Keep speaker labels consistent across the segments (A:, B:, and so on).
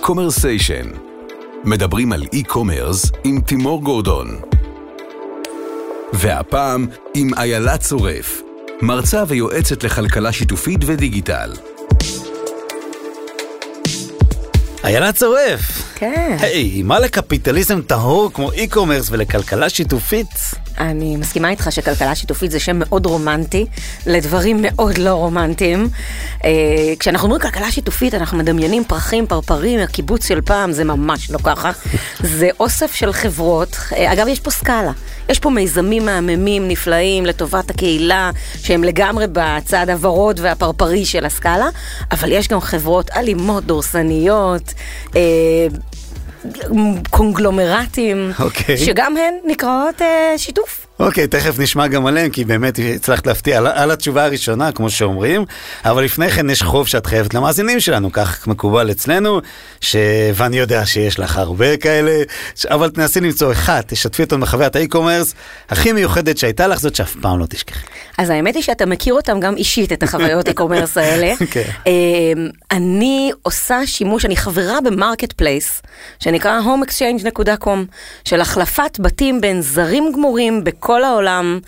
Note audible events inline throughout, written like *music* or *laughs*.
A: Commersation. מדברים על e-commerce עם תימור גורדון. והפעם עם איילה צורף, מרצה ויועצת לכלכלה שיתופית ודיגיטל.
B: איילה צורף.
C: כן.
B: היי, מה לקפיטליזם טהור כמו e-commerce ולכלכלה שיתופית?
C: אני מסכימה איתך שכלכלה שיתופית זה שם מאוד רומנטי לדברים מאוד לא רומנטיים. אה, כשאנחנו אומרים כלכלה שיתופית אנחנו מדמיינים פרחים, פרפרים, הקיבוץ של פעם, זה ממש לא ככה. זה אוסף של חברות, אה, אגב יש פה סקאלה, יש פה מיזמים מהממים נפלאים לטובת הקהילה שהם לגמרי בצד הוורוד והפרפרי של הסקאלה, אבל יש גם חברות אלימות, דורסניות. אה, קונגלומרטים,
B: אוקיי.
C: שגם הן נקראות אה, שיתוף.
B: אוקיי, תכף נשמע גם עליהם, כי באמת הצלחת להפתיע על, על התשובה הראשונה, כמו שאומרים, אבל לפני כן יש חוב שאת חייבת למאזינים שלנו, כך מקובל אצלנו, ש... ואני יודע שיש לך הרבה כאלה, ש... אבל תנסי למצוא אחד, תשתפי אותנו בחוויית ה e-commerce הכי מיוחדת שהייתה לך, זאת שאף פעם לא תשכחי.
C: אז האמת היא שאתה מכיר אותם גם אישית, את החוויות e-commerce האלה. *laughs*
B: כן.
C: אמ, אני עושה שימוש, אני חברה ב marketplace, שנקרא homeexchange.com, של החלפת בתים בין זרים גמורים בכל העולם.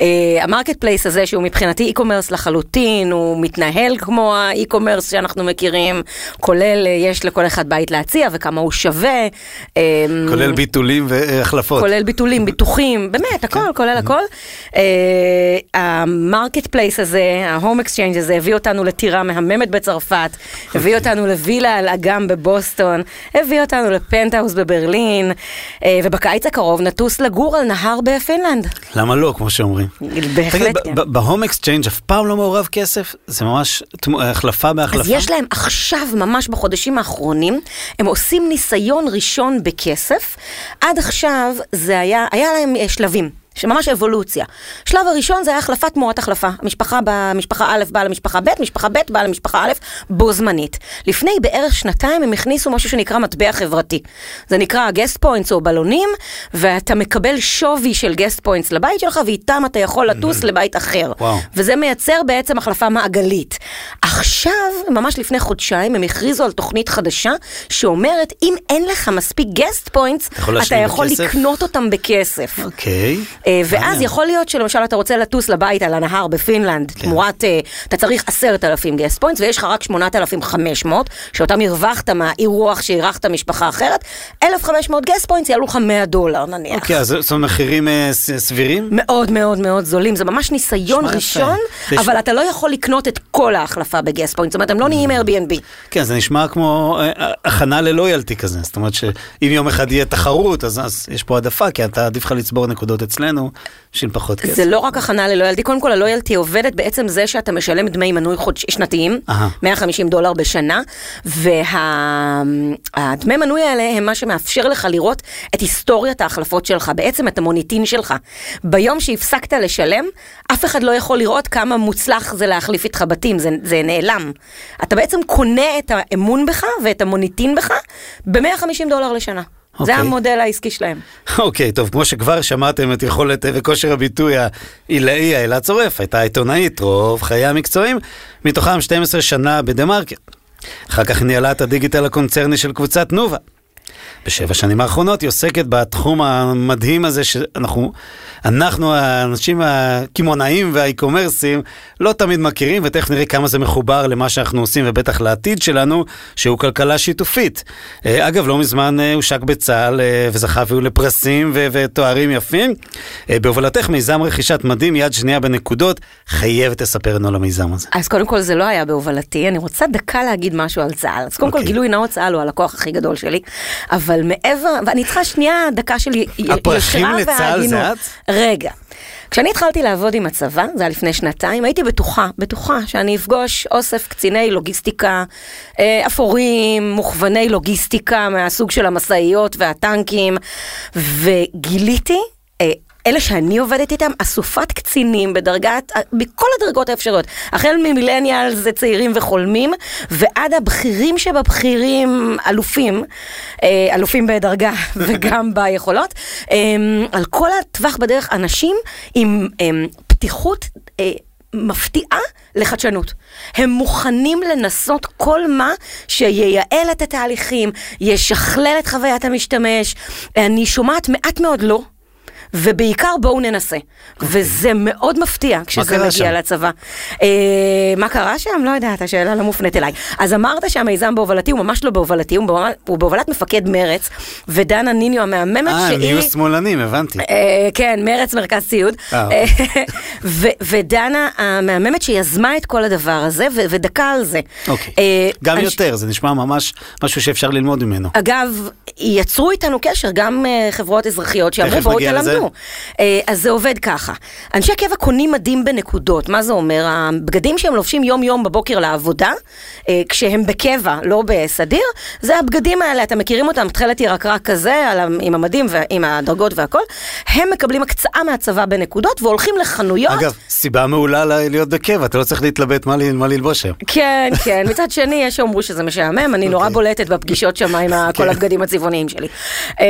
C: אה, ה marketplace הזה, שהוא מבחינתי e-commerce לחלוטין, הוא מתנהל כמו ה e-commerce שאנחנו מכירים, כולל, אה, יש לכל אחד בית להציע וכמה הוא שווה. אמ,
B: כולל ביטולים והחלפות.
C: כולל ביטולים, ביטוחים, באמת, הכל, כולל הכל. ה marketplace הזה, ה HomeExchange הזה, הביא אותנו לטירה מהממת בצרפת, הביא אותנו לווילה על אגם בבוסטון, הביא אותנו לפנטהאוס בברלין, אה, ובקיץ הקרוב נטוס לגור על נהר בפינלנד.
B: למה לא, כמו שאומרים.
C: בהחלט כן.
B: ב HomeExchange אף פעם לא מעורב כסף? זה ממש החלפה בהחלפה?
C: אז יש להם עכשיו, ממש בחודשים האחרונים, הם עושים ניסיון ראשון בכסף. עד עכשיו זה היה, היה להם אה, שלבים. שממש אבולוציה. שלב הראשון זה היה החלפת תמורת החלפה. משפחה, ב, משפחה א' באה למשפחה ב', משפחה ב' באה למשפחה א', בו זמנית. לפני בערך שנתיים הם הכניסו משהו שנקרא מטבע חברתי. זה נקרא guest points או בלונים, ואתה מקבל שווי של guest points לבית שלך, ואיתם אתה יכול לטוס לבית אחר.
B: וואו.
C: וזה מייצר בעצם החלפה מעגלית. עכשיו, ממש לפני חודשיים, הם הכריזו על תוכנית חדשה, שאומרת, אם אין לך מספיק guest
B: points,
C: אתה יכול
B: בכסף?
C: לקנות אותם בכסף.
B: אוקיי.
C: אה, ואז
B: מעניין.
C: יכול להיות שלמשל אתה רוצה לטוס לבית על הנהר בפינלנד,
B: כן.
C: תמורת, אה, אתה צריך עשרת אלפים guest points, ויש לך רק שמונת אלפים חמש מאות, שאותם הרווחת מהאירוח שאירחת משפחה אחרת, אלף חמש מאות guest points יעלו לך 100 דולר נניח.
B: אוקיי, אז אומרת מחירים אה, סבירים?
C: מאוד מאוד מאוד זולים, זה ממש ניסיון. ראשון, אבל אתה לא יכול לקנות את כל ההחלפה ב guest point, זאת אומרת, הם לא נהיים Airbnb.
B: כן, זה נשמע כמו אה, הכנה ל loyalty כזה, זאת אומרת שאם יום אחד יהיה תחרות, אז, אז יש פה העדפה, כי אתה עדיף לך לצבור נקודות אצלנו, בשביל פחות כסף.
C: זה לא רק הכנה ללויאלטי, קודם כל הלויאלטי עובדת בעצם זה שאתה משלם דמי מנוי חודש, שנתיים,
B: אהה.
C: 150 דולר בשנה, והדמי מנוי האלה הם מה שמאפשר לך לראות את היסטוריית ההחלפות שלך, בעצם את המוניטין שלך. ביום שהפסקת לשלם, אף אחד לא יכול לראות כמה מוצלח זה להחליף איתך בתים, זה, זה נעלם. אתה בעצם קונה את האמון בך ואת המוניטין בך ב-150 דולר לשנה. זה
B: אוקיי.
C: המודל העסקי שלהם.
B: אוקיי, טוב, כמו שכבר שמעתם את יכולת אה, וכושר הביטוי העילאי, איילה צורף, הייתה עיתונאית רוב חיי המקצועיים, מתוכם 12 שנה ב TheMarker. אחר כך ניהלה את הדיגיטל הקונצרני של קבוצת תנובה. בשבע שנים האחרונות היא עוסקת בתחום המדהים הזה שאנחנו, אנחנו האנשים הקמעונאים והאי-קומרסים לא תמיד מכירים ותכף נראה כמה זה מחובר למה שאנחנו עושים ובטח לעתיד שלנו שהוא כלכלה שיתופית. אה, אגב לא מזמן אה, הושק בצה"ל אה, וזכה אפילו לפרסים ו- ותוארים יפים. בהובלתך מיזם רכישת מדים יד שנייה בנקודות חייבת לספר לנו על המיזם הזה.
C: אז קודם כל זה לא היה בהובלתי, אני רוצה דקה להגיד משהו על צה"ל. אז קודם כל
B: אוקיי.
C: גילוי נאות צה"ל הוא הלקוח הכי גדול שלי, אבל מעבר, ואני צריכה שנייה דקה של י- י-
B: הפרחים
C: יושרה
B: לצה"ל זה
C: והגינות. רגע. כשאני התחלתי לעבוד עם הצבא, זה היה לפני שנתיים, הייתי בטוחה, בטוחה שאני אפגוש אוסף קציני לוגיסטיקה אה, אפורים, מוכווני לוגיסטיקה מהסוג של המשאיות והטנקים, וגיליתי אלה שאני עובדת איתם, אסופת קצינים בדרגת, בכל הדרגות האפשריות. החל ממילניאל זה צעירים וחולמים, ועד הבכירים שבבכירים, אלופים, אה, אלופים בדרגה *laughs* וגם *laughs* ביכולות, אה, על כל הטווח בדרך, אנשים עם אה, פתיחות... אה, מפתיעה לחדשנות. הם מוכנים לנסות כל מה שייעל את התהליכים, ישכלל את חוויית המשתמש. אני שומעת מעט מאוד לא. ובעיקר בואו ננסה. Okay. וזה מאוד מפתיע כשזה מגיע שם? לצבא. אה, מה קרה שם? לא יודעת, השאלה לא מופנית אליי. אז אמרת שהמיזם בהובלתי, הוא ממש לא בהובלתי, הוא, בהובלת, הוא בהובלת מפקד מרץ, ודנה ניניו המהממת
B: 아, שהיא... אה, נהיו שמאלנים, הבנתי.
C: אה, כן, מרץ מרכז ציוד. אה, אוקיי. *laughs* ו- ודנה המהממת שיזמה את כל הדבר הזה, ו- ודקה על זה.
B: אוקיי. אה, גם יותר, ש... זה נשמע ממש משהו שאפשר ללמוד ממנו.
C: אגב, יצרו איתנו קשר גם אה, חברות אזרחיות שאמרו בואו תלמדו. לנו. אה, אז זה עובד ככה. אנשי הקבע קונים מדים בנקודות, מה זה אומר? הבגדים שהם לובשים יום-יום בבוקר לעבודה, אה, כשהם בקבע, לא בסדיר, זה הבגדים האלה, אתם מכירים אותם, תכלת ירקרק כזה, עם המדים ועם הדרגות והכל, הם מקבלים הקצאה מהצבא בנקודות והולכים לחנויות.
B: אגב, סיבה מעולה להיות בקבע, אתה לא צריך להתלבט מה, מה ללבוש היום.
C: כן, כן, מצד שני, יש שאומרו שזה משעמם, אני נורא אוקיי. בולטת בפגישות שם עם *laughs* כל כן. הבגדים הצבעוניים שלי. אה,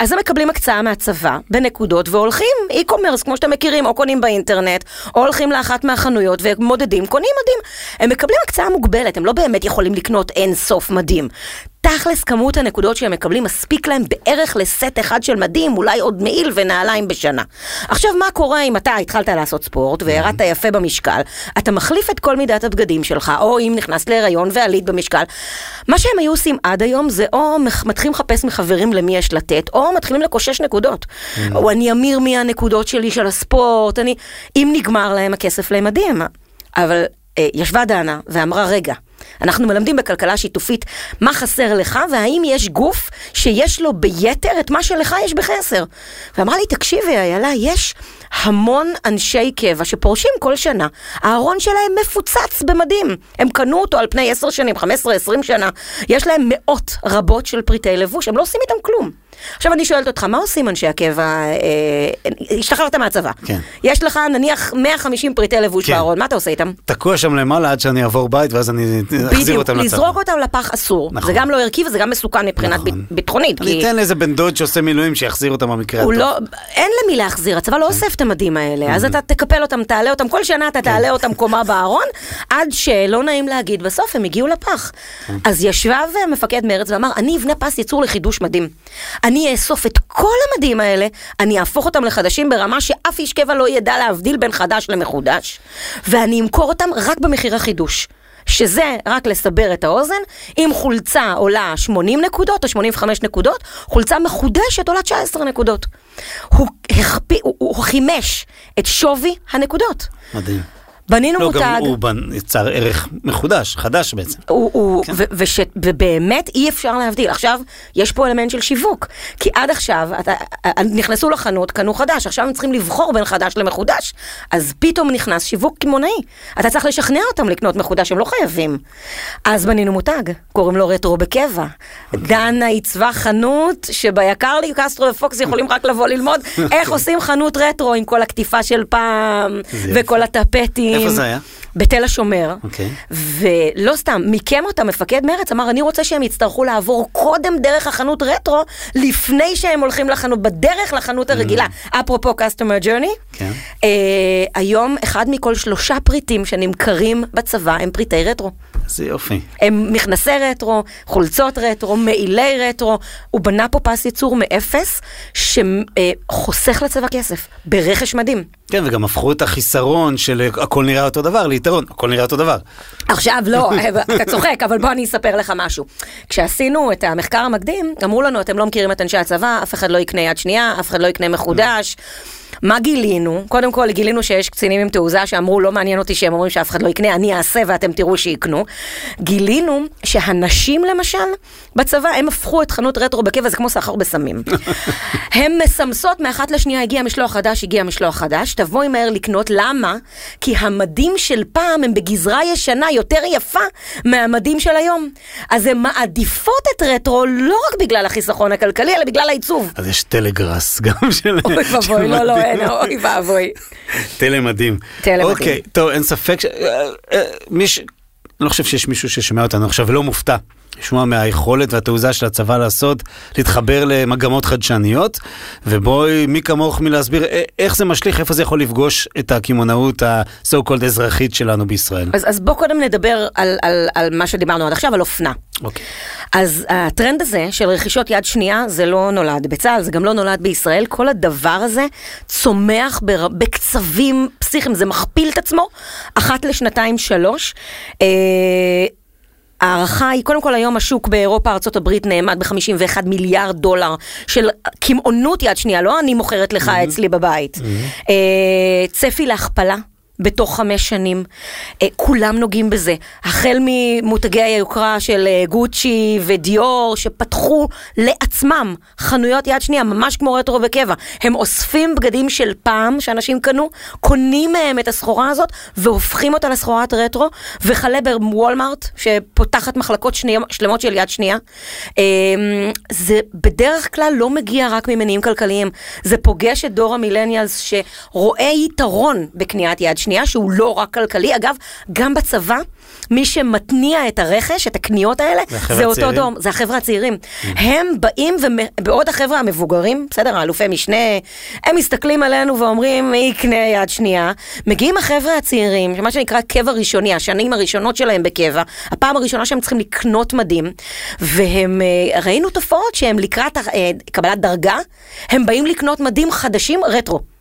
C: אז הם מקבלים הקצאה מהצבא. בנקודות והולכים e-commerce, כמו שאתם מכירים, או קונים באינטרנט, או הולכים לאחת מהחנויות ומודדים, קונים מדים. הם מקבלים הקצאה מוגבלת, הם לא באמת יכולים לקנות אין סוף מדים. תכלס כמות הנקודות שהם מקבלים מספיק להם בערך לסט אחד של מדים, אולי עוד מעיל ונעליים בשנה. עכשיו, מה קורה אם אתה התחלת לעשות ספורט וירדת יפה במשקל, אתה מחליף את כל מידת הבגדים שלך, או אם נכנסת להיריון ועלית במשקל. מה שהם היו עושים עד היום זה או מתחילים לחפש מחברים למי יש לתת, או מתחילים לקושש נקודות. או אני אמיר מהנקודות שלי של הספורט, אני... אם נגמר להם הכסף למדים. אבל אה, ישבה דנה ואמרה, רגע, אנחנו מלמדים בכלכלה שיתופית מה חסר לך, והאם יש גוף שיש לו ביתר את מה שלך יש בחסר. ואמרה לי, תקשיבי, איילה, יש המון אנשי קבע שפורשים כל שנה. הארון שלהם מפוצץ במדים. הם קנו אותו על פני עשר שנים, חמש עשרה, עשרים שנה. יש להם מאות רבות של פריטי לבוש, הם לא עושים איתם כלום. עכשיו אני שואלת אותך, מה עושים אנשי הקבע? אה, השתחררת מהצבא.
B: כן.
C: יש לך נניח 150 פריטי לבוש כן. בארון, מה אתה עושה איתם?
B: תקוע שם למעלה עד שאני אעבור בית ואז אני אחזיר אותם לצבא.
C: לזרוק אותם לפח אסור. נכון. זה גם לא ערכי וזה גם מסוכן מבחינת נכון. ביטחונית.
B: אני אתן לאיזה בן דוד שעושה מילואים שיחזיר אותם במקרה הטוב.
C: לא, אין למי להחזיר, הצבא לא כן. אוסף את המדים האלה, אז אתה תקפל אותם, תעלה אותם, כל שנה אתה כן. תעלה אותם קומה בארון, עד שלא נעים להגיד, בסוף הם הגיעו לפח. כן. אז ישבה מפקד מרץ ואמר, אני אבנה פס ייצור לחידוש מדים. אני אאסוף את כל המדים האלה, אני אהפוך אותם לחדשים ברמה שאף איש קבע לא ידע להבדיל בין חדש למחודש, ואני אמכור אותם רק במחיר החידוש. שזה, רק לסבר את האוזן, אם חולצה עולה 80 נקודות או 85 נקודות, חולצה מחודשת עולה 19 נקודות. הוא, הכפי, הוא, הוא חימש את שווי הנקודות.
B: מדהים.
C: בנינו
B: לא,
C: מותג.
B: לא, גם הוא בנ... יצר ערך מחודש, חדש בעצם.
C: הוא, הוא, כן. ובאמת אי אפשר להבדיל. עכשיו, יש פה אלמנט של שיווק. כי עד עכשיו, אתה, נכנסו לחנות, קנו חדש, עכשיו הם צריכים לבחור בין חדש למחודש, אז פתאום נכנס שיווק קמעונאי. אתה צריך לשכנע אותם לקנות מחודש, הם לא חייבים. אז בנינו מותג, קוראים לו רטרו בקבע. Okay. דנה עיצבה חנות שביקר לי קסטרו ופוקס יכולים רק לבוא ללמוד *laughs* איך עושים חנות רטרו עם כל הקטיפה של פעם, וכל הטפטים.
B: איפה זה היה?
C: בתל השומר, okay. אוקיי. ולא סתם, מיקם אותה מפקד מרץ, אמר, אני רוצה שהם יצטרכו לעבור קודם דרך החנות רטרו, לפני שהם הולכים לחנות, בדרך לחנות הרגילה. Mm. אפרופו customer journey,
B: okay. כן.
C: uh, היום אחד מכל שלושה פריטים שנמכרים בצבא הם פריטי רטרו.
B: איזה יופי.
C: הם מכנסי רטרו, חולצות רטרו, מעילי רטרו. הוא בנה פה פס ייצור מאפס, שחוסך לצבא כסף, ברכש מדהים.
B: כן, וגם הפכו את החיסרון של הכל נראה אותו דבר ליתרון, הכל נראה אותו דבר.
C: עכשיו לא, *laughs* אתה צוחק, אבל בוא אני אספר לך משהו. כשעשינו את המחקר המקדים, אמרו לנו, אתם לא מכירים את אנשי הצבא, אף אחד לא יקנה יד שנייה, אף אחד לא יקנה מחודש. מה גילינו? קודם כל גילינו שיש קצינים עם תעוזה שאמרו לא מעניין אותי שהם אומרים שאף אחד לא יקנה, אני אעשה ואתם תראו שיקנו. גילינו שהנשים למשל בצבא, הם הפכו את חנות רטרו בקבע, זה כמו סחר בסמים. *laughs* הן מסמסות מאחת לשנייה, הגיע משלוח חדש, הגיע משלוח חדש, תבואי מהר לקנות, למה? כי המדים של פעם הם בגזרה ישנה יותר יפה מהמדים של היום. אז הן מעדיפות את רטרו לא רק בגלל החיסכון הכלכלי, אלא בגלל העיצוב.
B: אז יש טלגראס גם של...
C: אוי *laughs* ואבוי, לא, לא, אין, *laughs* אוי ואבוי.
B: תלם מדהים.
C: תלם מדהים.
B: אוקיי, טוב, אין ספק ש... אה, אה. אני לא חושב שיש מישהו ששומע אותנו עכשיו ולא מופתע. לשמוע מהיכולת והתעוזה של הצבא לעשות, להתחבר למגמות חדשניות, ובואי, מי כמוך מלהסביר איך זה משליך, איפה זה יכול לפגוש את הקמעונאות ה-so called אזרחית שלנו בישראל.
C: אז, אז בוא קודם נדבר על, על, על מה שדיברנו עד עכשיו, על אופנה.
B: אוקיי.
C: אז הטרנד הזה של רכישות יד שנייה, זה לא נולד בצה"ל, זה גם לא נולד בישראל. כל הדבר הזה צומח בר... בקצבים פסיכיים, זה מכפיל את עצמו אחת לשנתיים שלוש. אה, ההערכה היא, קודם כל היום השוק באירופה, ארה"ב נאמד ב-51 מיליארד דולר של קמעונות יד שנייה, לא אני מוכרת לך mm-hmm. אצלי בבית. Mm-hmm. אה, צפי להכפלה. בתוך חמש שנים. אה, כולם נוגעים בזה. החל ממותגי היוקרה של אה, גוצ'י ודיור, שפתחו לעצמם חנויות יד שנייה, ממש כמו רטרו וקבע. הם אוספים בגדים של פעם שאנשים קנו, קונים מהם את הסחורה הזאת, והופכים אותה לסחורת רטרו, וכלה בוולמארט, שפותחת מחלקות שני, שלמות של יד שנייה. אה, זה בדרך כלל לא מגיע רק ממניעים כלכליים. זה פוגש את דור המילניאלס שרואה יתרון בקניית יד שנייה. שנייה, שהוא לא רק כלכלי. אגב, גם בצבא, מי שמתניע את הרכש, את הקניות האלה, זה, אותו דור, זה החבר'ה הצעירים. Mm. הם באים, ובעוד החבר'ה המבוגרים, בסדר, האלופי משנה, הם מסתכלים עלינו ואומרים, מי יקנה יד שנייה? מגיעים החבר'ה הצעירים, מה שנקרא קבע ראשוני, השנים הראשונות שלהם בקבע, הפעם הראשונה שהם צריכים לקנות מדים, והם, אה, ראינו תופעות שהם לקראת אה, קבלת דרגה, הם באים לקנות מדים חדשים רטרו.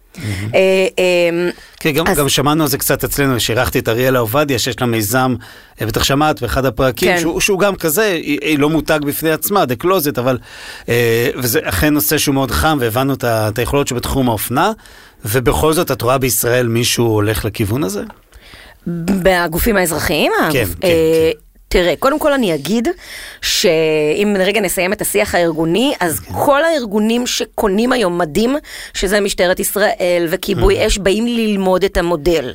B: אה, אמ, כן, גם, שמענו על זה קצת אצלנו, שאירחתי את אריאלה עובדיה, שיש לה מיזם, אה, בטח שמעת באחד הפרקים, כן. שהוא, גם כזה, היא, לא מותג בפני עצמה, The Closet, אבל, אה, וזה אכן נושא שהוא מאוד חם, והבנו את, את היכולות שבתחום האופנה, ובכל זאת, את רואה בישראל מישהו הולך לכיוון הזה?
C: בגופים האזרחיים?
B: כן, כן, כן.
C: תראה, קודם כל אני אגיד שאם רגע נסיים את השיח הארגוני, אז okay. כן. כל הארגונים שקונים היום מדים, שזה משטרת ישראל וכיבוי mm. אש, באים ללמוד את המודל.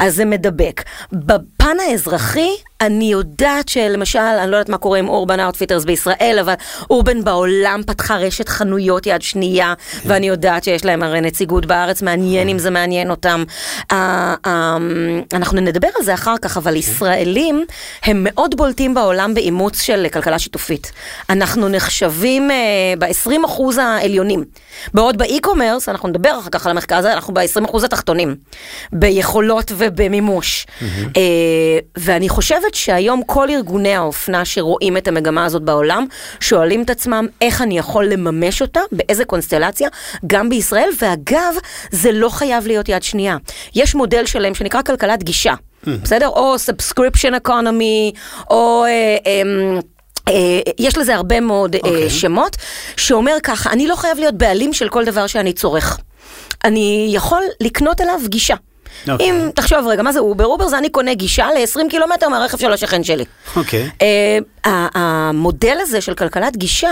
C: אז זה מדבק. בפן האזרחי, אני יודעת שלמשל, אני לא יודעת מה קורה עם Urban Outfitters בישראל, אבל Urban בעולם פתחה רשת חנויות יד שנייה, כן. ואני יודעת שיש להם הרי נציגות בארץ, מעניין כן. אם זה מעניין אותם. אנחנו נדבר על זה אחר כך, אבל ישראלים הם מאוד... בולטים בעולם באימוץ של כלכלה שיתופית. אנחנו נחשבים uh, ב-20% העליונים. בעוד ב e-commerce, אנחנו נדבר אחר כך על המחקר הזה, אנחנו ב-20% התחתונים. ביכולות ובמימוש. ואני חושבת שהיום כל ארגוני האופנה שרואים את המגמה הזאת בעולם, שואלים את עצמם איך אני יכול לממש אותה, באיזה קונסטלציה, גם בישראל, ואגב, זה לא חייב להיות יד שנייה. יש מודל שלם שנקרא כלכלת גישה. בסדר? או subscription economy, או... אה, אמ, אה, יש לזה הרבה מאוד okay. אה, אוקיי. שמות, שאומר ככה, אני לא חייב להיות בעלים של כל דבר שאני צורך. אני יכול לקנות אליו גישה. Okay. אוקיי. אם תחשוב רגע, מה זה Uber? Uber זה אני קונה גישה ל-20 קילומטר מהרכב של השכן שלי.
B: אוקיי.
C: Okay. Uh, המודל הזה של כלכלת גישה,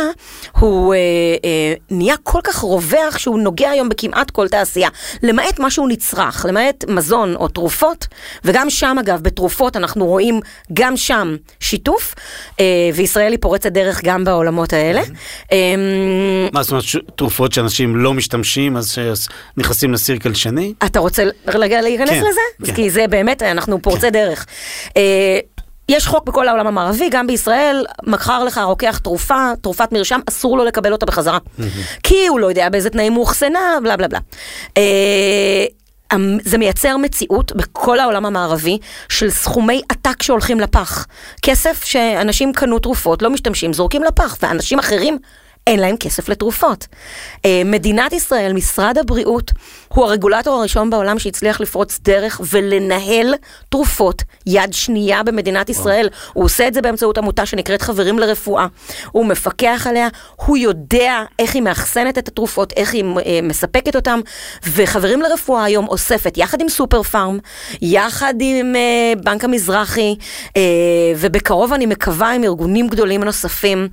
C: הוא uh, uh, נהיה כל כך רווח שהוא נוגע היום בכמעט כל תעשייה. למעט משהו נצרך, למעט מזון או תרופות, וגם שם אגב, בתרופות אנחנו רואים גם שם שיתוף, uh, וישראל היא פורצת דרך גם בעולמות האלה.
B: Mm-hmm. Um, מה זאת אומרת, תרופות שאנשים לא משתמשים, אז נכנסים לסירקל שני?
C: אתה רוצה רגע להיכנס כן, לזה? כן. כי זה באמת, אנחנו פורצי כן. דרך. Uh, יש חוק בכל העולם המערבי, גם בישראל, מכר לך רוקח תרופה, תרופת מרשם, אסור לו לקבל אותה בחזרה. כי הוא לא יודע באיזה תנאים הוא אוחסנה, בלה בלה בלה. אה, אמ, זה מייצר מציאות בכל העולם המערבי של סכומי עתק שהולכים לפח. כסף שאנשים קנו תרופות, לא משתמשים, זורקים לפח, ואנשים אחרים אין להם כסף לתרופות. אה, מדינת ישראל, משרד הבריאות, הוא הרגולטור הראשון בעולם שהצליח לפרוץ דרך ולנהל תרופות יד שנייה במדינת ישראל. וואו. הוא עושה את זה באמצעות עמותה שנקראת חברים לרפואה. הוא מפקח עליה, הוא יודע איך היא מאחסנת את התרופות, איך היא אה, מספקת אותן, וחברים לרפואה היום אוספת יחד עם סופר פארם, יחד עם אה, בנק המזרחי, ובקרוב אני מקווה עם ארגונים גדולים נוספים.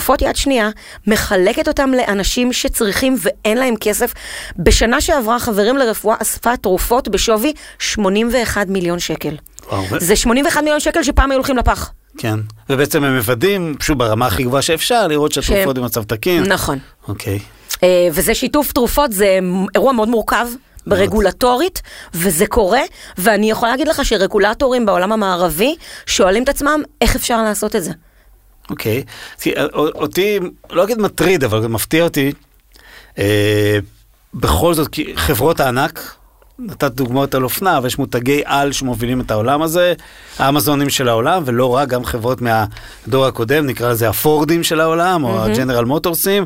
C: תרופות יד שנייה, מחלקת אותם לאנשים שצריכים ואין להם כסף. בשנה שעברה חברים לרפואה אספה תרופות בשווי 81 מיליון שקל. וואו. זה 81 מיליון שקל שפעם היו הולכים לפח.
B: כן, ובעצם הם מוודאים, פשוט ברמה הכי גבוהה שאפשר, לראות שהתרופות ש... במצב תקין.
C: נכון.
B: אוקיי.
C: אה, וזה שיתוף תרופות, זה אירוע מאוד מורכב. ברגולטורית, וזה קורה, ואני יכולה להגיד לך שרגולטורים בעולם המערבי שואלים את עצמם איך אפשר לעשות את זה.
B: אוקיי. Okay. אותי, לא אגיד מטריד, אבל זה מפתיע אותי. אה, בכל זאת, חברות הענק, נתת דוגמאות על אופנה, ויש מותגי על שמובילים את העולם הזה, האמזונים של העולם, ולא רק, גם חברות מהדור הקודם, נקרא לזה הפורדים של העולם, או הג'נרל מוטורסים.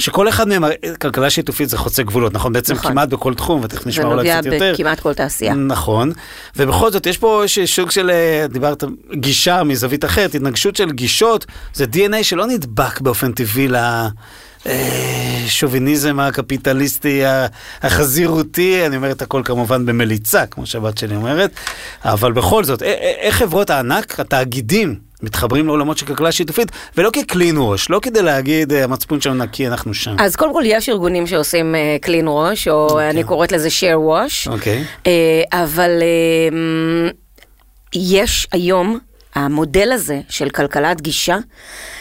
B: שכל אחד מהם, כלכלה שיתופית זה חוצה גבולות, נכון? בעצם נכון. כמעט בכל תחום, ותכף נשמע אולי קצת יותר.
C: זה נוגע בכמעט כל תעשייה.
B: נכון, ובכל זאת יש פה סוג של, אה, דיברת, גישה מזווית אחרת, התנגשות של גישות, זה DNA שלא נדבק באופן טבעי ל... אה, שוביניזם הקפיטליסטי החזירותי, אני אומר את הכל כמובן במליצה, כמו שהבת שלי אומרת, אבל בכל זאת, איך חברות הענק, התאגידים, מתחברים לעולמות של כלכלה שיתופית, ולא כקלין ראש, לא כדי להגיד אה, המצפון שלנו נקי, אנחנו שם.
C: אז קודם כל יש ארגונים שעושים קלין uh, ראש, או okay. אוקיי. אני קוראת לזה share wash, okay.
B: אוקיי.
C: uh, אבל uh, יש היום, המודל הזה של כלכלת גישה,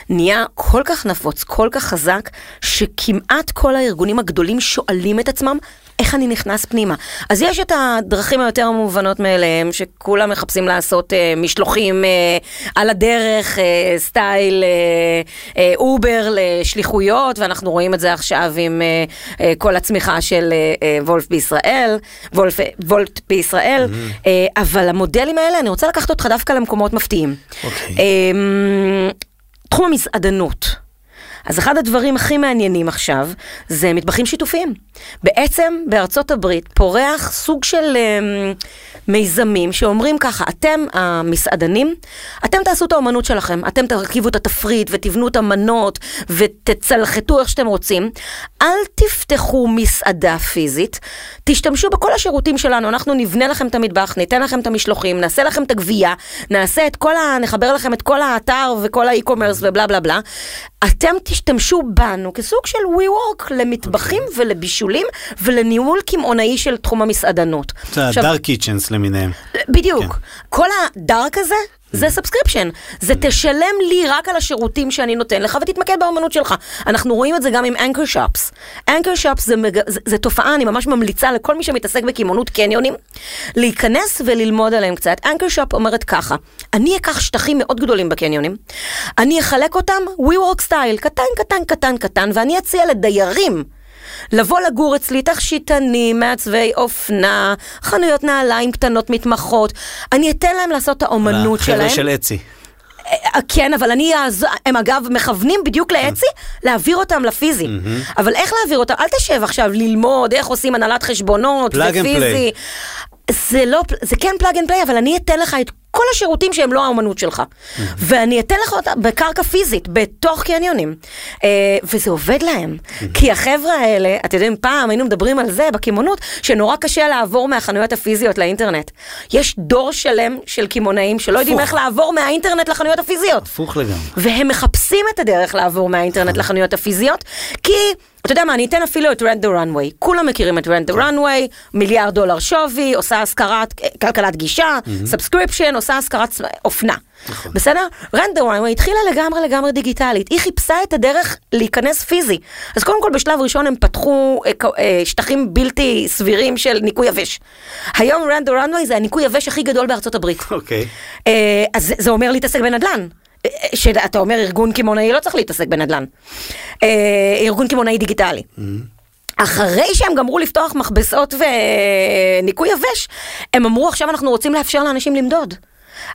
C: נהיה כל כך נפוץ, כל כך חזק, שכמעט כל הארגונים הגדולים שואלים את עצמם, איך אני נכנס פנימה. אז יש את הדרכים היותר מובנות מאליהם, שכולם מחפשים לעשות אה, משלוחים אה, על הדרך, אה, style אה, אה, Uber לשליחויות, ואנחנו רואים את זה עכשיו עם אה, אה, כל הצמיחה של אה, אה, Wolf בישראל, Wolf, Wolt בישראל, mm-hmm. אה, אבל המודלים האלה, אני רוצה לקחת אותך דווקא למקומות מפתיעים. Okay.
B: אוקיי. אה,
C: תחום המסעדנות. אז אחד הדברים הכי מעניינים עכשיו זה מטבחים שיתופיים. בעצם בארצות הברית פורח סוג של um, מיזמים שאומרים ככה, אתם המסעדנים, אתם תעשו את האומנות שלכם, אתם תרכיבו את התפריט ותבנו את המנות ותצלחתו איך שאתם רוצים. אל תפתחו מסעדה פיזית, תשתמשו בכל השירותים שלנו, אנחנו נבנה לכם את המטבח, ניתן לכם את המשלוחים, נעשה לכם את הגבייה, נעשה את כל ה... נחבר לכם את כל האתר וכל האי-קומרס ובלה בלה בלה. אתם תשתמשו בנו כסוג של WeWork למטבחים okay. ולבישולים ולניהול קמעונאי של תחום המסעדנות.
B: זה ה dark kitchens למיניהם.
C: בדיוק. כן. כל ה dark הזה זה subscription, זה תשלם לי רק על השירותים שאני נותן לך ותתמקד באמנות שלך. אנחנו רואים את זה גם עם anchor shops. anchor shops זה, מג... זה, זה תופעה, אני ממש ממליצה לכל מי שמתעסק בקמעונות קניונים, להיכנס וללמוד עליהם קצת. anchor shop אומרת ככה, אני אקח שטחים מאוד גדולים בקניונים, אני אחלק אותם WeWork style, קטן, קטן, קטן, קטן, ואני אציע לדיירים. לבוא לגור אצלי תכשיטנים, מעצבי אופנה, חנויות נעליים קטנות מתמחות. אני אתן להם לעשות את האומנות שלהם.
B: החבר'ה של Etsy.
C: אה, כן, אבל אני, הם אגב מכוונים בדיוק ל Etsy, להעביר אותם לפיזי. אבל איך להעביר אותם? אל תשב עכשיו ללמוד איך עושים הנהלת חשבונות ופיזי. זה לא, זה כן plug and play, אבל אני אתן לך את כל השירותים שהם לא האומנות שלך. Mm-hmm. ואני אתן לך אותה בקרקע פיזית, בתוך קניונים. אה, וזה עובד להם. Mm-hmm. כי החבר'ה האלה, אתם יודעים, פעם היינו מדברים על זה בקמעונות, שנורא קשה לעבור מהחנויות הפיזיות לאינטרנט. יש דור שלם של קמעונאים שלא יודעים איך לעבור מהאינטרנט לחנויות הפיזיות.
B: הפוך לגמרי.
C: והם מחפשים את הדרך לעבור מהאינטרנט נכון. לחנויות הפיזיות, כי... אתה יודע מה, אני אתן אפילו את Rent the Runway. כולם מכירים את Rent the Runway, מיליארד דולר שווי, עושה השכרת, כלכלת גישה, subscription, עושה השכרת אופנה. נכון. בסדר? Rent the Runway התחילה לגמרי לגמרי דיגיטלית. היא חיפשה את הדרך להיכנס פיזי. אז קודם כל בשלב ראשון הם פתחו אה, אה, שטחים בלתי סבירים של ניקוי יבש. היום Rent the Runway זה הניקוי יבש הכי גדול בארצות הברית.
B: אוקיי.
C: אה, אז זה אומר להתעסק בנדל"ן. שאתה אומר ארגון קמעונאי לא צריך להתעסק בנדל"ן. אה, ארגון קמעונאי דיגיטלי. Mm-hmm. אחרי שהם גמרו לפתוח מכבסות וניקוי יבש, הם אמרו עכשיו אנחנו רוצים לאפשר לאנשים למדוד.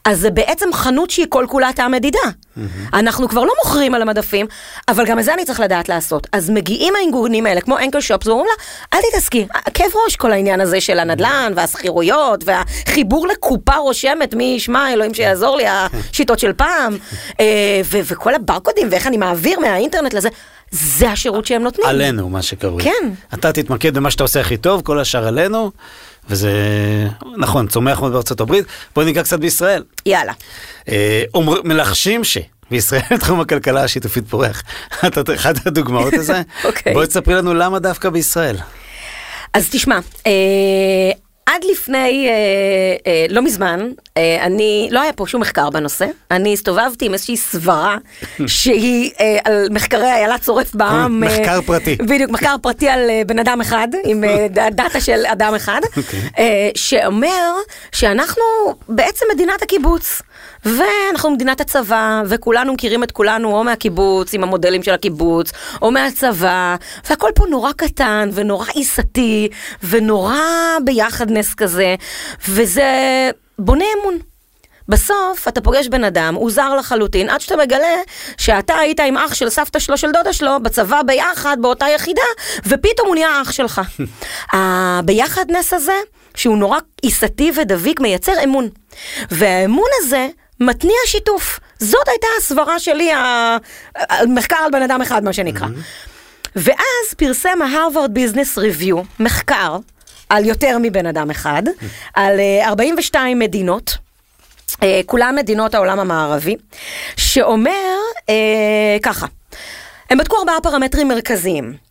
C: אז זה בעצם חנות שהיא כל כולה תא מדידה. Mm-hmm. אנחנו כבר לא מוכרים על המדפים, אבל גם את זה אני צריך לדעת לעשות. אז מגיעים הארגונים האלה, כמו אנקל שופס, ואומרים לה, אל תתעסקי, כאב ראש כל העניין הזה של הנדל"ן והשכירויות והחיבור לקופה רושמת, מי ישמע, אלוהים שיעזור לי, השיטות של פעם, אה, וכל הברקודים ואיך אני מעביר מהאינטרנט לזה. זה השירות שהם נותנים.
B: עלינו, מה שקרוי.
C: כן.
B: אתה תתמקד במה שאתה עושה הכי טוב, כל השאר עלינו. וזה נכון, צומח מאוד בארצות הברית. בואי ניגע קצת בישראל.
C: יאללה.
B: אה, אומר, מלחשים ש... בישראל *laughs* תחום הכלכלה השיתופית פורח. *laughs* את אחת הדוגמאות לזה? *laughs*
C: אוקיי.
B: בואי תספרי לנו למה דווקא בישראל.
C: אז תשמע, אה, עד לפני, אה, אה, לא מזמן, אה, אני, לא היה פה שום מחקר בנושא. אני הסתובבתי עם איזושהי סברה *laughs* שהיא אה, על מחקרי איילה צורף בעם. אה,
B: מחקר פרטי. *laughs*
C: בדיוק, מחקר פרטי על אה, בן אדם אחד, עם אה, *laughs* דאטה של אדם אחד,
B: אוקיי.
C: אה, שאומר שאנחנו בעצם מדינת הקיבוץ. ואנחנו מדינת הצבא, וכולנו מכירים את כולנו או מהקיבוץ, עם המודלים של הקיבוץ, או מהצבא, והכל פה נורא קטן, ונורא עיסתי, ונורא ביחדנס כזה, וזה בונה אמון. בסוף אתה פוגש בן אדם, הוא זר לחלוטין, עד שאתה מגלה שאתה היית עם אח של סבתא שלו, של דודה שלו, בצבא ביחד, באותה יחידה, ופתאום הוא נהיה אח שלך. *laughs* הביחדנס הזה, שהוא נורא עיסתי ודביק, מייצר אמון. והאמון הזה מתניע שיתוף. זאת הייתה הסברה שלי, המחקר על בן אדם אחד, מה שנקרא. ואז פרסם ההרווארד ביזנס ריוויו מחקר על יותר מבן אדם אחד, על אה, 42 מדינות. אה, כולם מדינות העולם המערבי, שאומר אה, ככה, הם בדקו ארבעה פרמטרים מרכזיים.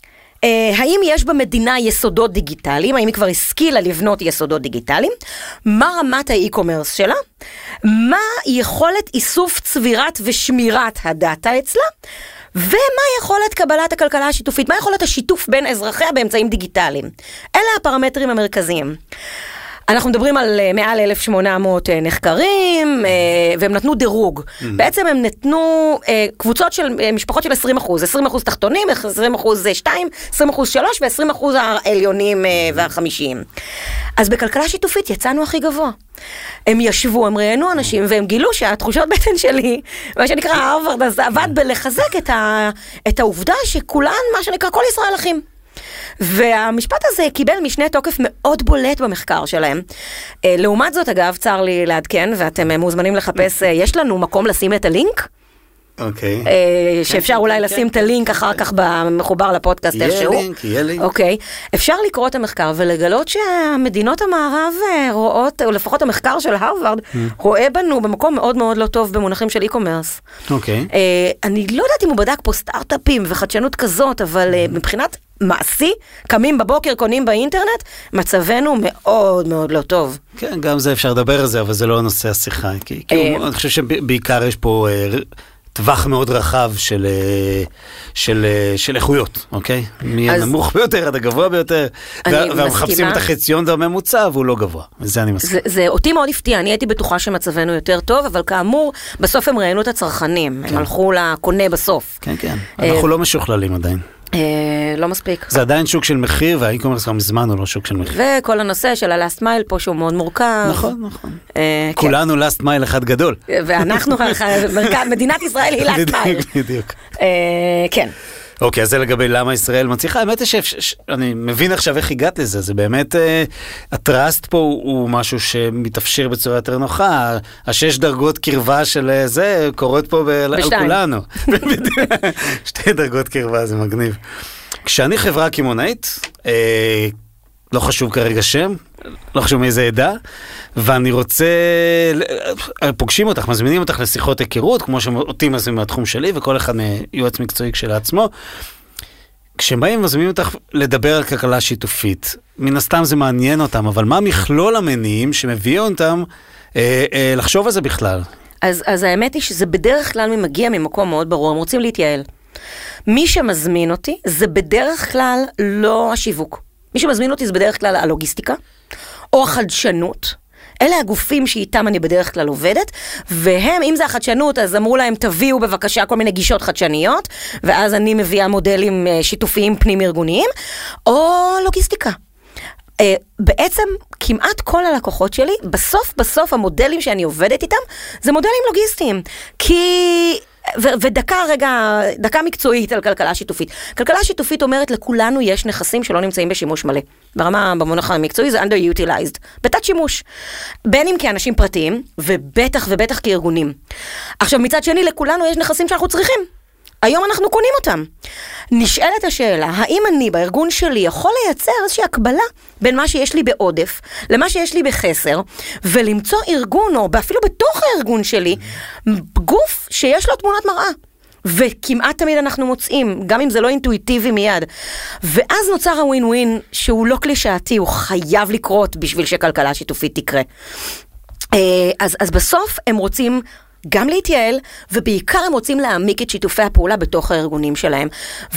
C: אה, האם יש במדינה יסודות דיגיטליים? האם היא כבר השכילה לבנות יסודות דיגיטליים? מה רמת האי-קומרס שלה? מה יכולת איסוף, צבירת ושמירת הדאטה אצלה? ומה יכולת קבלת הכלכלה השיתופית? מה יכולת השיתוף בין אזרחיה באמצעים דיגיטליים? אלה הפרמטרים המרכזיים. אנחנו מדברים על אה, מעל 1,800 אה, נחקרים, אה, והם נתנו דירוג. בעצם הם נתנו קבוצות של משפחות של 20 אחוז, 20 אחוז תחתונים, 20 אחוז 2, 20 אחוז 3 ו-20 אחוז העליונים והחמישיים. אז בכלכלה שיתופית יצאנו הכי גבוה. הם ישבו, הם ראיינו אנשים, והם גילו שהתחושות בטן שלי, מה שנקרא הרווארד, אז עבד בלחזק את, ה, את העובדה שכולן, מה שנקרא, כל ישראל אחים. והמשפט הזה קיבל משנה תוקף מאוד בולט במחקר שלהם. אה, לעומת זאת, אגב, צר לי לעדכן, ואתם אה, מוזמנים לחפש, אה, יש לנו מקום לשים את הלינק?
B: אוקיי.
C: אה, שאפשר אולי לשים את הלינק אחר כך במחובר לפודקאסט
B: יהיה
C: איכשהו.
B: לינק, יהיה לינק.
C: אוקיי. אפשר לקרוא את המחקר ולגלות שהמדינות המערב רואות, או לפחות המחקר של הרווארד,
B: Mm.
C: רואה בנו במקום מאוד מאוד לא טוב במונחים של אי-קומרס.
B: אוקיי.
C: אני לא יודעת אם הוא בדק פה סטארט-אפים וחדשנות כזאת, אבל מבחינת מעשי, קמים בבוקר, קונים באינטרנט, מצבנו מאוד מאוד לא טוב.
B: כן, גם זה אפשר לדבר על זה, אבל זה לא נושא השיחה. כי, כי
C: אה,
B: הוא, אני חושב שבעיקר יש פה אה, טווח מאוד רחב של, אה, של, אה, של איכויות, אוקיי?
C: אז-
B: מהנמוך ביותר עד הגבוה ביותר. ומחפשים. את החציון הממוצע והוא לא גבוה. וזה אני מסכים.
C: זה, זה אותי מאוד הפתיע, אני הייתי בטוחה שמצבנו יותר טוב, אבל כאמור, בסוף הם ראיינו את הצרכנים, הם הלכו לקונה בסוף.
B: כן, כן.
C: אה,
B: אנחנו לא משוכללים עדיין.
C: אה, לא מספיק.
B: זה עדיין שוק של מחיר, והאי-קומרס כבר מזמן הוא לא שוק של מחיר.
C: וכל הנושא של ה-last mile פה שהוא מאוד מורכב.
B: נכון, נכון.
C: אה, כן.
B: כולנו last mile אחד גדול.
C: ואנחנו, *laughs* מדינת ישראל היא
B: בדיוק,
C: mile.
B: בדיוק.
C: אה, כן.
B: אוקיי, אז זה לגבי למה ישראל מצליחה. האמת היא שאני מבין עכשיו איך הגעת לזה, זה באמת, אה, הטראסט פה הוא, משהו שמתאפשר בצורה יותר נוחה. השש דרגות קרבה של אה, זה קורות פה על. כולנו. *laughs* שתי דרגות קרבה, זה מגניב. כשאני חברה קמעונאית, אה, לא חשוב כרגע שם, לא חשוב מאיזה עדה, ואני רוצה, פוגשים אותך, מזמינים אותך לשיחות היכרות, כמו שאותי מזמינים מהתחום שלי, וכל אחד מיועץ מקצועי כשלעצמו. כשהם באים ומזמינים אותך לדבר על כלכלה שיתופית, מן הסתם זה מעניין אותם, אבל מה מכלול המניעים שמביא אותם אה, אה, לחשוב על זה בכלל?
C: אז, אז האמת היא שזה בדרך כלל מגיע ממקום מאוד ברור, הם רוצים להתייעל. מי שמזמין אותי זה בדרך כלל לא השיווק. מי שמזמין אותי זה בדרך כלל הלוגיסטיקה, או החדשנות. אלה הגופים שאיתם אני בדרך כלל עובדת, והם, אם זה החדשנות, אז אמרו להם, תביאו בבקשה כל מיני גישות חדשניות, ואז אני מביאה מודלים אה, שיתופיים פנים-ארגוניים, או לוגיסטיקה. אה, בעצם כמעט כל הלקוחות שלי, בסוף בסוף המודלים שאני עובדת איתם, זה מודלים לוגיסטיים. כי... ו- ודקה רגע, דקה מקצועית על כלכלה שיתופית. כלכלה שיתופית אומרת לכולנו יש נכסים שלא נמצאים בשימוש מלא. ברמה, במונח המקצועי זה underutilized, בתת שימוש. בין אם כאנשים פרטיים, ובטח ובטח כארגונים. עכשיו מצד שני, לכולנו יש נכסים שאנחנו צריכים. היום אנחנו קונים אותם. נשאלת השאלה, האם אני בארגון שלי יכול לייצר איזושהי הקבלה בין מה שיש לי בעודף למה שיש לי בחסר, ולמצוא ארגון, או אפילו בתוך הארגון שלי, גוף שיש לו תמונת מראה. וכמעט תמיד אנחנו מוצאים, גם אם זה לא אינטואיטיבי מיד. ואז נוצר הווין ווין שהוא לא קלישאתי, הוא חייב לקרות בשביל שכלכלה שיתופית תקרה. אה, אז, אז בסוף הם רוצים גם להתייעל, ובעיקר הם רוצים להעמיק את שיתופי הפעולה בתוך הארגונים שלהם.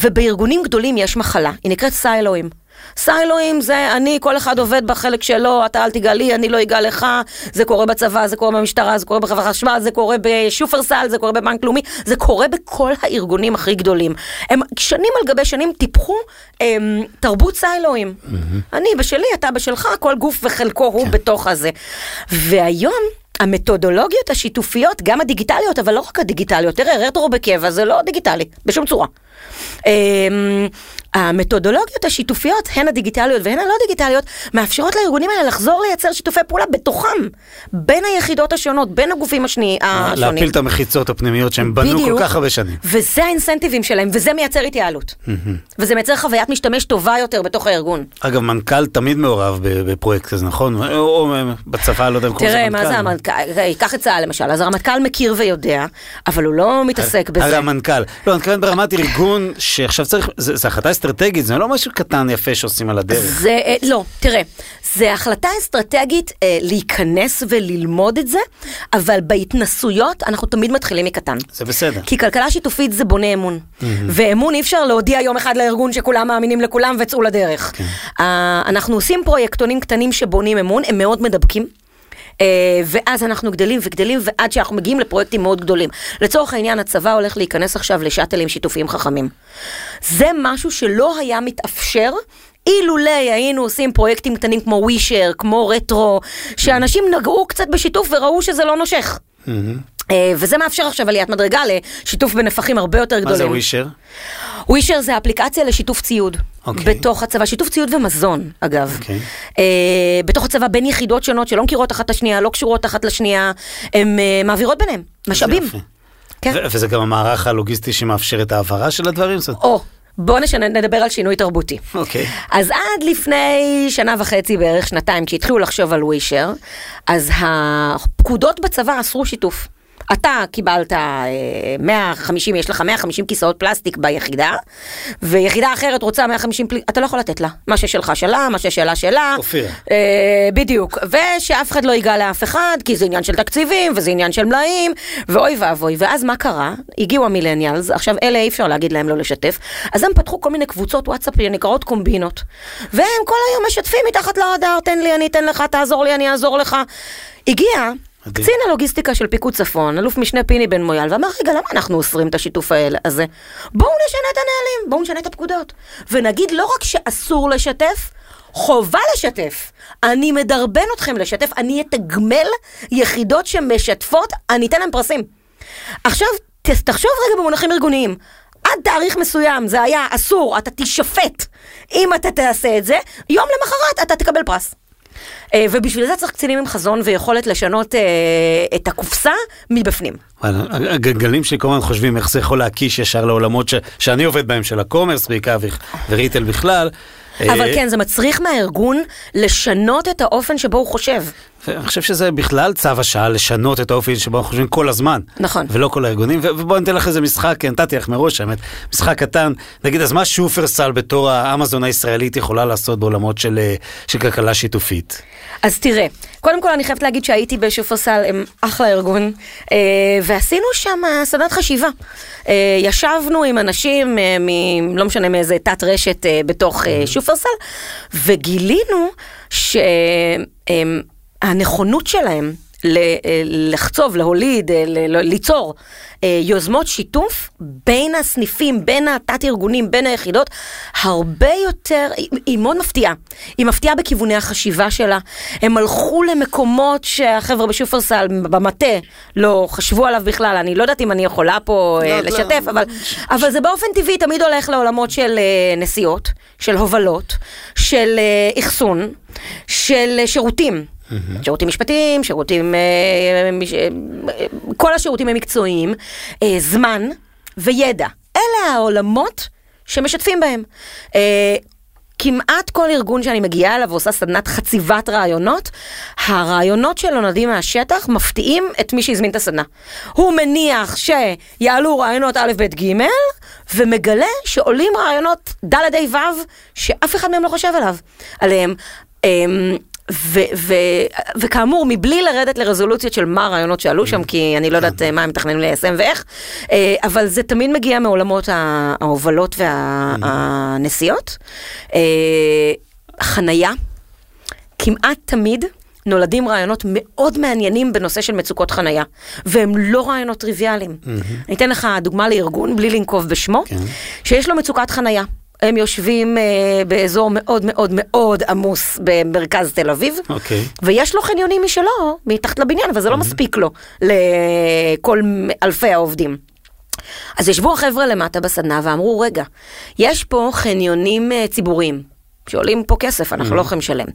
C: ובארגונים גדולים יש מחלה, היא נקראת סיילואים. סיילואים זה אני, כל אחד עובד בחלק שלו, אתה אל תיגע לי, אני לא אגע לך, זה קורה בצבא, זה קורה במשטרה, זה קורה בחברת חשמל, זה קורה בשופרסל, זה קורה בבנק לאומי, זה קורה בכל הארגונים הכי גדולים. הם שנים על גבי שנים טיפחו הם, תרבות סיילואים. Mm-hmm. אני בשלי, אתה בשלך, כל גוף וחלקו הוא כן. בתוך הזה. והיום... המתודולוגיות השיתופיות, גם הדיגיטליות, אבל לא רק הדיגיטליות, תראה, רטרו בקבע זה לא דיגיטלי, בשום צורה. אמ, המתודולוגיות השיתופיות, הן הדיגיטליות והן הלא דיגיטליות, מאפשרות לארגונים האלה לחזור לייצר שיתופי פעולה בתוכם, בין היחידות השונות, בין הגופים השני, השונים.
B: להפיל את המחיצות הפנימיות שהם בנו בדיוק, כל כך הרבה שנים.
C: וזה האינסנטיבים שלהם, וזה מייצר התייעלות. וזה מייצר חוויית משתמש טובה יותר בתוך הארגון.
B: אגב, מנכ"ל תמיד מעורב בפרויקט כזה, נכון? או בצבא, לא יודע אם קוראים
C: לזה מנכ"ל. תראה, מה זה המנכ"ל? קח את צה"ל למשל, אז הרמטכ"ל מכיר ויודע, אבל הוא לא מתעסק בזה.
B: הרי המנכ"ל. לא, אני מתכוון ברמת ארגון שעכשיו צריך, זו החלטה אסטרטגית, זה לא משהו קטן יפה שעושים על הדרך.
C: זה, אה, לא, תראה, זה החלטה אסטרטגית אה, להיכנס וללמוד את זה, אבל בהתנסויות אנחנו תמיד מתחילים מקטן.
B: זה בסדר.
C: כי כלכלה שיתופית זה בונה אמון. Mm-hmm. ואמון אי אפשר להודיע יום אחד לארגון שכולם מאמינים לכולם וצאו לדרך. כן. אה, אנחנו עושים פרויקטונים קטנים שבונים אמון, הם מאוד מדבקים. אה, ואז אנחנו גדלים וגדלים ועד שאנחנו מגיעים לפרויקטים מאוד גדולים. לצורך העניין הצבא הולך להיכנס עכשיו לשאטלים שיתופיים חכמים. זה משהו שלא היה מתאפשר אילולא היינו עושים פרויקטים קטנים כמו ווישר, כמו רטרו, שאנשים נגעו קצת בשיתוף וראו שזה לא נושך. Mm-hmm. אה, וזה מאפשר עכשיו עליית מדרגה לשיתוף בנפחים הרבה יותר גדולים. מה
B: זה ווישר?
C: ווישר זה אפליקציה לשיתוף ציוד. Okay. אוקיי. בתוך הצבא, שיתוף ציוד ומזון, אגב. Okay. אוקיי. Uh, בתוך הצבא בין יחידות שונות שלא מכירות אחת את השנייה, לא קשורות אחת לשנייה, הן uh, מעבירות ביניהן, משאבים.
B: כן. וזה גם המערך הלוגיסטי שמאפשר את ההעברה של הדברים?
C: או, בואו נדבר על שינוי תרבותי.
B: אוקיי. Okay.
C: אז עד לפני שנה וחצי בערך, שנתיים, כשהתחילו לחשוב על ווישר, אז הפקודות בצבא אסרו שיתוף. אתה קיבלת 150, אה, יש לך 150 כיסאות פלסטיק ביחידה, ויחידה אחרת רוצה 150, פלסטיק, אתה לא יכול לתת לה. מה ששלך שלה, מה ששלה שלה.
B: אופיר.
C: אה, בדיוק. ושאף אחד לא ייגע לאף אחד, כי זה עניין של תקציבים, וזה עניין של מלאים, ואוי ואבוי. ואז מה קרה? הגיעו המילניאלס, עכשיו אלה אי אפשר להגיד להם לא לשתף, אז הם פתחו כל מיני קבוצות וואטסאפ שנקראות קומבינות. והם כל היום משתפים מתחת לרדאר, תן לי, אני אתן לך, תעזור לי, אני אעזור לך. הגיע קצין הלוגיסטיקה של פיקוד צפון, אלוף משנה פיני בן מויאל, ואמר, רגע, למה אנחנו אוסרים את השיתוף הזה? בואו נשנה את הנהלים, בואו נשנה את הפקודות. ונגיד לא רק שאסור לשתף, חובה לשתף. אני מדרבן אתכם לשתף, אני אתגמל יחידות שמשתפות, אני אתן להם פרסים. עכשיו, תחשוב רגע במונחים ארגוניים. עד תאריך מסוים זה היה אסור, אתה תישפט אם אתה תעשה את זה, יום למחרת אתה תקבל פרס. אה, ובשביל זה צריך קצינים עם חזון ויכולת לשנות אה, את הקופסה מבפנים.
B: הגלגלים שלי כל הזמן חושבים איך זה יכול להקיש ישר לעולמות שאני עובד בהם, של הקומרס בעיקר וריטל בכלל.
C: אבל כן, זה מצריך מהארגון לשנות את האופן שבו הוא חושב.
B: אני חושב שזה בכלל צו השעה לשנות את האופן שבו אנחנו חושבים כל הזמן.
C: נכון.
B: ולא כל הארגונים, ובואו ניתן לך איזה משחק, נתתי לך מראש, האמת, משחק קטן. נגיד, אז מה שופרסל בתור האמזון הישראלית יכולה לעשות בעולמות של, אה, של כלכלה שיתופית?
C: אז תראה, קודם כל אני חייבת להגיד שהייתי בשופרסל, הם אחלה ארגון, אה, ועשינו שם סדנת חשיבה. אה, ישבנו עם אנשים, אה, מ, לא משנה מאיזה תת רשת אה, בתוך אה, שופרסל, וגילינו שהנכונות שלהם אה, לחצוב, להוליד, אה, ליצור אה, יוזמות שיתוף בין הסניפים, בין התת-ארגונים, בין היחידות, הרבה יותר, היא מאוד מפתיעה. היא מפתיעה בכיווני החשיבה שלה. הם הלכו למקומות שהחבר'ה בשופרסל, במטה, לא חשבו עליו בכלל. אני לא יודעת אם אני יכולה פה לא, לא. לשתף, לא. אבל, אבל זה באופן טבעי תמיד הולך לעולמות של נסיעות, של הובלות, של אחסון, של שירותים. Mm-hmm. שירותים משפטיים, שירותים, אה, אה, כל השירותים המקצועיים, אה, זמן וידע. אלה העולמות שמשתפים בהם. כמעט כל ארגון שאני מגיעה אליו ועושה סדנת חציבת רעיונות, הרעיונות שלו נולדים מהשטח, מפתיעים את מי שהזמין את הסדנה. הוא מניח שיעלו רעיונות א', ב', ג', ומגלה שעולים רעיונות ד', ה', ו', שאף אחד מהם לא חושב עליו, עליהם. אמ, ו- ו- וכאמור, מבלי לרדת לרזולוציות של מה הרעיונות שעלו שם, כי אני לא יודעת אה, מה הם מתכננים ליישם ואיך, אה, אבל זה תמיד מגיע מעולמות ההובלות והנסיעות. אה, חנייה, כמעט תמיד. נולדים רעיונות מאוד מעניינים בנושא של מצוקות חנייה, והם לא רעיונות טריוויאליים. אני אתן לך דוגמה לארגון, בלי לנקוב בשמו,
B: כן.
C: שיש לו מצוקת חנייה. הם יושבים אה, באזור מאוד מאוד מאוד עמוס במרכז תל אביב,
B: אוקיי.
C: ויש לו חניונים משלו מתחת לבניין, אבל זה לא מספיק לו לכל אלפי העובדים. אז ישבו החבר'ה למטה בסדנה ואמרו, רגע, יש פה חניונים אה, ציבוריים, שעולים פה כסף, אנחנו לא יכולים לשלם.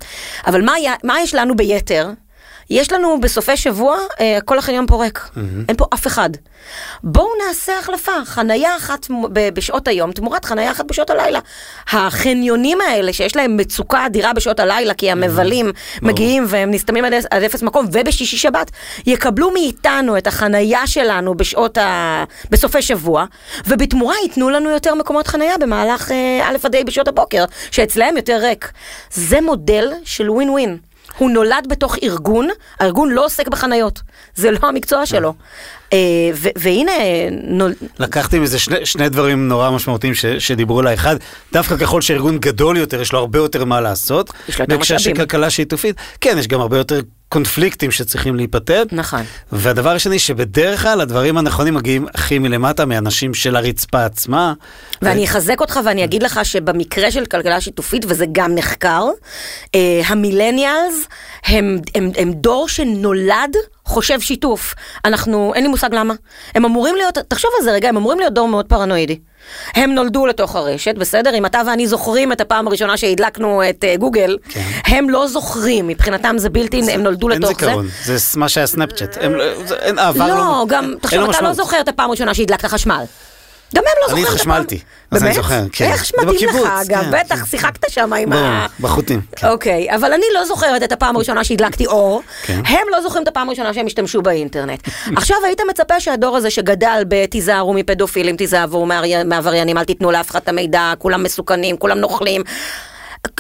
C: אבל מה, היה- מה יש לנו ביתר? יש לנו בסופי שבוע, אה, כל החניון פה ריק. אין פה אף אחד. בואו נעשה החלפה, חנייה אחת בשעות היום תמורת חנייה אחת בשעות הלילה. החניונים האלה שיש להם מצוקה אדירה בשעות הלילה, כי המבלים מגיעים והם נסתמים עד, עד אפס מקום, ובשישי שבת, יקבלו מאיתנו את החנייה שלנו בשעות ה... בסופי שבוע, ובתמורה ייתנו לנו יותר מקומות חנייה במהלך אה, א' עד ה' בשעות הבוקר, שאצלהם יותר ריק. זה מודל של ווין ווין. הוא נולד בתוך ארגון, הארגון לא עוסק בחניות, זה לא המקצוע שלו. אה, והנה.
B: לקחתי מזה שני, שני דברים נורא משמעותיים ש, שדיברו עליי. אחד, דווקא ככל שארגון גדול יותר, יש לו הרבה יותר מה לעשות.
C: יש לו יותר
B: בהקשר של
C: משאבים.
B: כלכלה שיתופית, כן, יש גם הרבה יותר קונפליקטים שצריכים להיפתר.
C: נכון.
B: והדבר השני, שבדרך כלל הדברים הנכונים מגיעים הכי מלמטה, מאנשים של הרצפה עצמה.
C: ואני אחזק אותך ואני אגיד לך שבמקרה של כלכלה שיתופית, וזה גם נחקר, אה, המילניאלס הם, הם, הם דור שנולד חושב שיתוף. אנחנו, אין לי מושג למה. הם אמורים להיות, תחשוב על זה רגע, הם אמורים להיות דור מאוד פרנואידי. הם נולדו לתוך הרשת, בסדר? אם אתה ואני זוכרים את הפעם הראשונה שהדלקנו את אה, גוגל,
B: כן.
C: הם לא זוכרים, מבחינתם זה בלתי, הם נולדו
B: אין
C: לתוך זה.
B: זיכרון, זה מה שהיה סנאפצ'אט. הם לא- זה- אין העבר
C: לא, גם,
B: אין
C: תחשוב, אתה לא
B: משמעות.
C: זוכר את הפעם הראשונה שהדלקת חשמל. גם הם לא זוכרים
B: אני. התחשמלתי, אז אני? זוכר, כן.
C: איך
B: זה
C: מתאים לך, אגב,
B: כן,
C: בטח,
B: כן.
C: שיחקת שם עם ה...
B: בחוטים. כן.
C: אוקיי, אבל אני לא זוכרת את הפעם הראשונה שהדלקתי אור. הם לא זוכרים את הפעם הראשונה שהם השתמשו באינטרנט. עכשיו היית מצפה שהדור הזה שגדל בתיזהרו מפדופילים, תיזהרו מעבריינים, אל תיתנו לאף אחד את המידע, כולם מסוכנים, כולם נוכלים.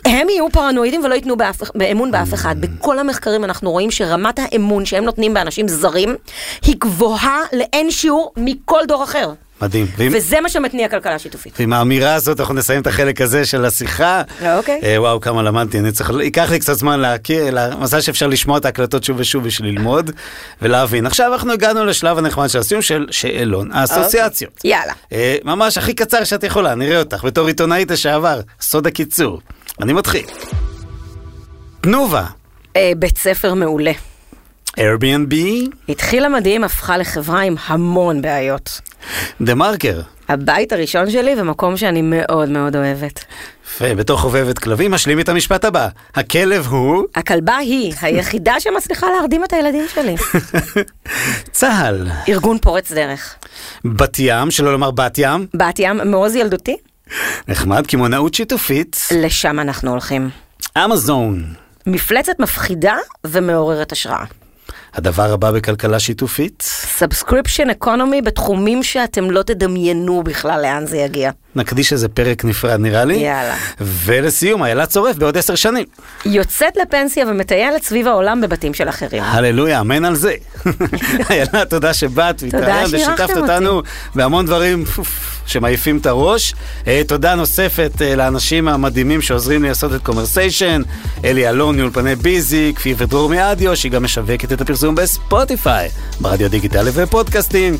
C: הם יהיו פרנואידים ולא ייתנו באף, אמון באף אחד. בכל המחקרים אנחנו רואים שרמת האמון שהם נותנים באנשים זרים היא גבוהה לאין שיעור מכל דור אחר.
B: מדהים. ואם-
C: וזה מה שמתניע כלכלה שיתופית.
B: ועם האמירה הזאת אנחנו נסיים את החלק הזה של השיחה.
C: אוקיי.
B: אה, וואו, כמה למדתי, אני צריך, ייקח לי קצת זמן להכיר, לה- מזל שאפשר לשמוע את ההקלטות שוב ושוב בשביל ללמוד ולהבין. עכשיו אנחנו הגענו לשלב הנחמד של הסיום של שאלון האסוציאציות.
C: אוקיי. יאללה.
B: אה, ממש הכי קצר שאת יכולה, נראה אותך, בתור עיתונאית לשעבר, סוד הקיצור. אני מתחיל. תנובה,
C: אה, בית ספר מעולה.
B: Airbnb,
C: התחילה מדהים, הפכה לחברה עם המון בעיות.
B: דה מרקר.
C: הבית הראשון שלי ומקום שאני מאוד מאוד אוהבת.
B: ובתור חובבת כלבים, משלים את המשפט הבא. הכלב הוא
C: הכלבה היא היחידה שמצליחה להרדים את הילדים שלי. *laughs*
B: צה"ל.
C: ארגון פורץ דרך.
B: בת ים, שלא לומר בת ים.
C: בת ים, מעוז ילדותי,
B: נחמד, קמעונאות שיתופית.
C: לשם אנחנו הולכים.
B: אמזון.
C: מפלצת מפחידה ומעוררת השראה.
B: הדבר הבא בכלכלה שיתופית,
C: subscription economy בתחומים שאתם לא תדמיינו בכלל לאן זה יגיע.
B: נקדיש איזה פרק נפרד נראה לי.
C: יאללה.
B: ולסיום, איילה צורף בעוד עשר שנים.
C: יוצאת לפנסיה ומטיילת סביב העולם בבתים של אחרים.
B: הללויה, אמן על זה. *laughs* איילה, תודה שבאת
C: שאירחתם
B: ושיתפת. אותנו בהמון דברים שמעיפים את הראש. אה, תודה נוספת אה, לאנשים המדהימים שעוזרים לי לעשות את קומרסיישן, אלי אלון מאולפני ביזי, כפיר ודרור מאדיו, שהיא גם משווקת את הפרסום בספוטיפיי, ברדיו דיגיטלי ופודקאסטים.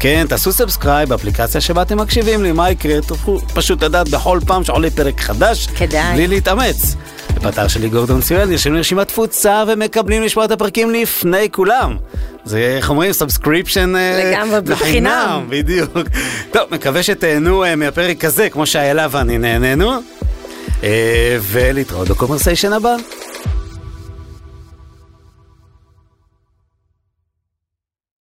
B: כן, תעשו subscribe באפליקציה שבה אתם מקשיבים לי, מה יקרה? תוכלו פשוט לדעת בכל פעם שעולה פרק חדש,
C: כדאי.
B: בלי להתאמץ. באתר שלי גורדון ציואל נרשמים לרשימת תפוצה ומקבלים לשמוע את הפרקים לפני כולם. זה, איך אומרים, subscription
C: לגמרי, בחינם.
B: בדיוק. טוב, מקווה שתהנו אה, מהפרק הזה, כמו שאיילה ואני נהנינו. אה, ולהתראות בקומרסיישן הבא.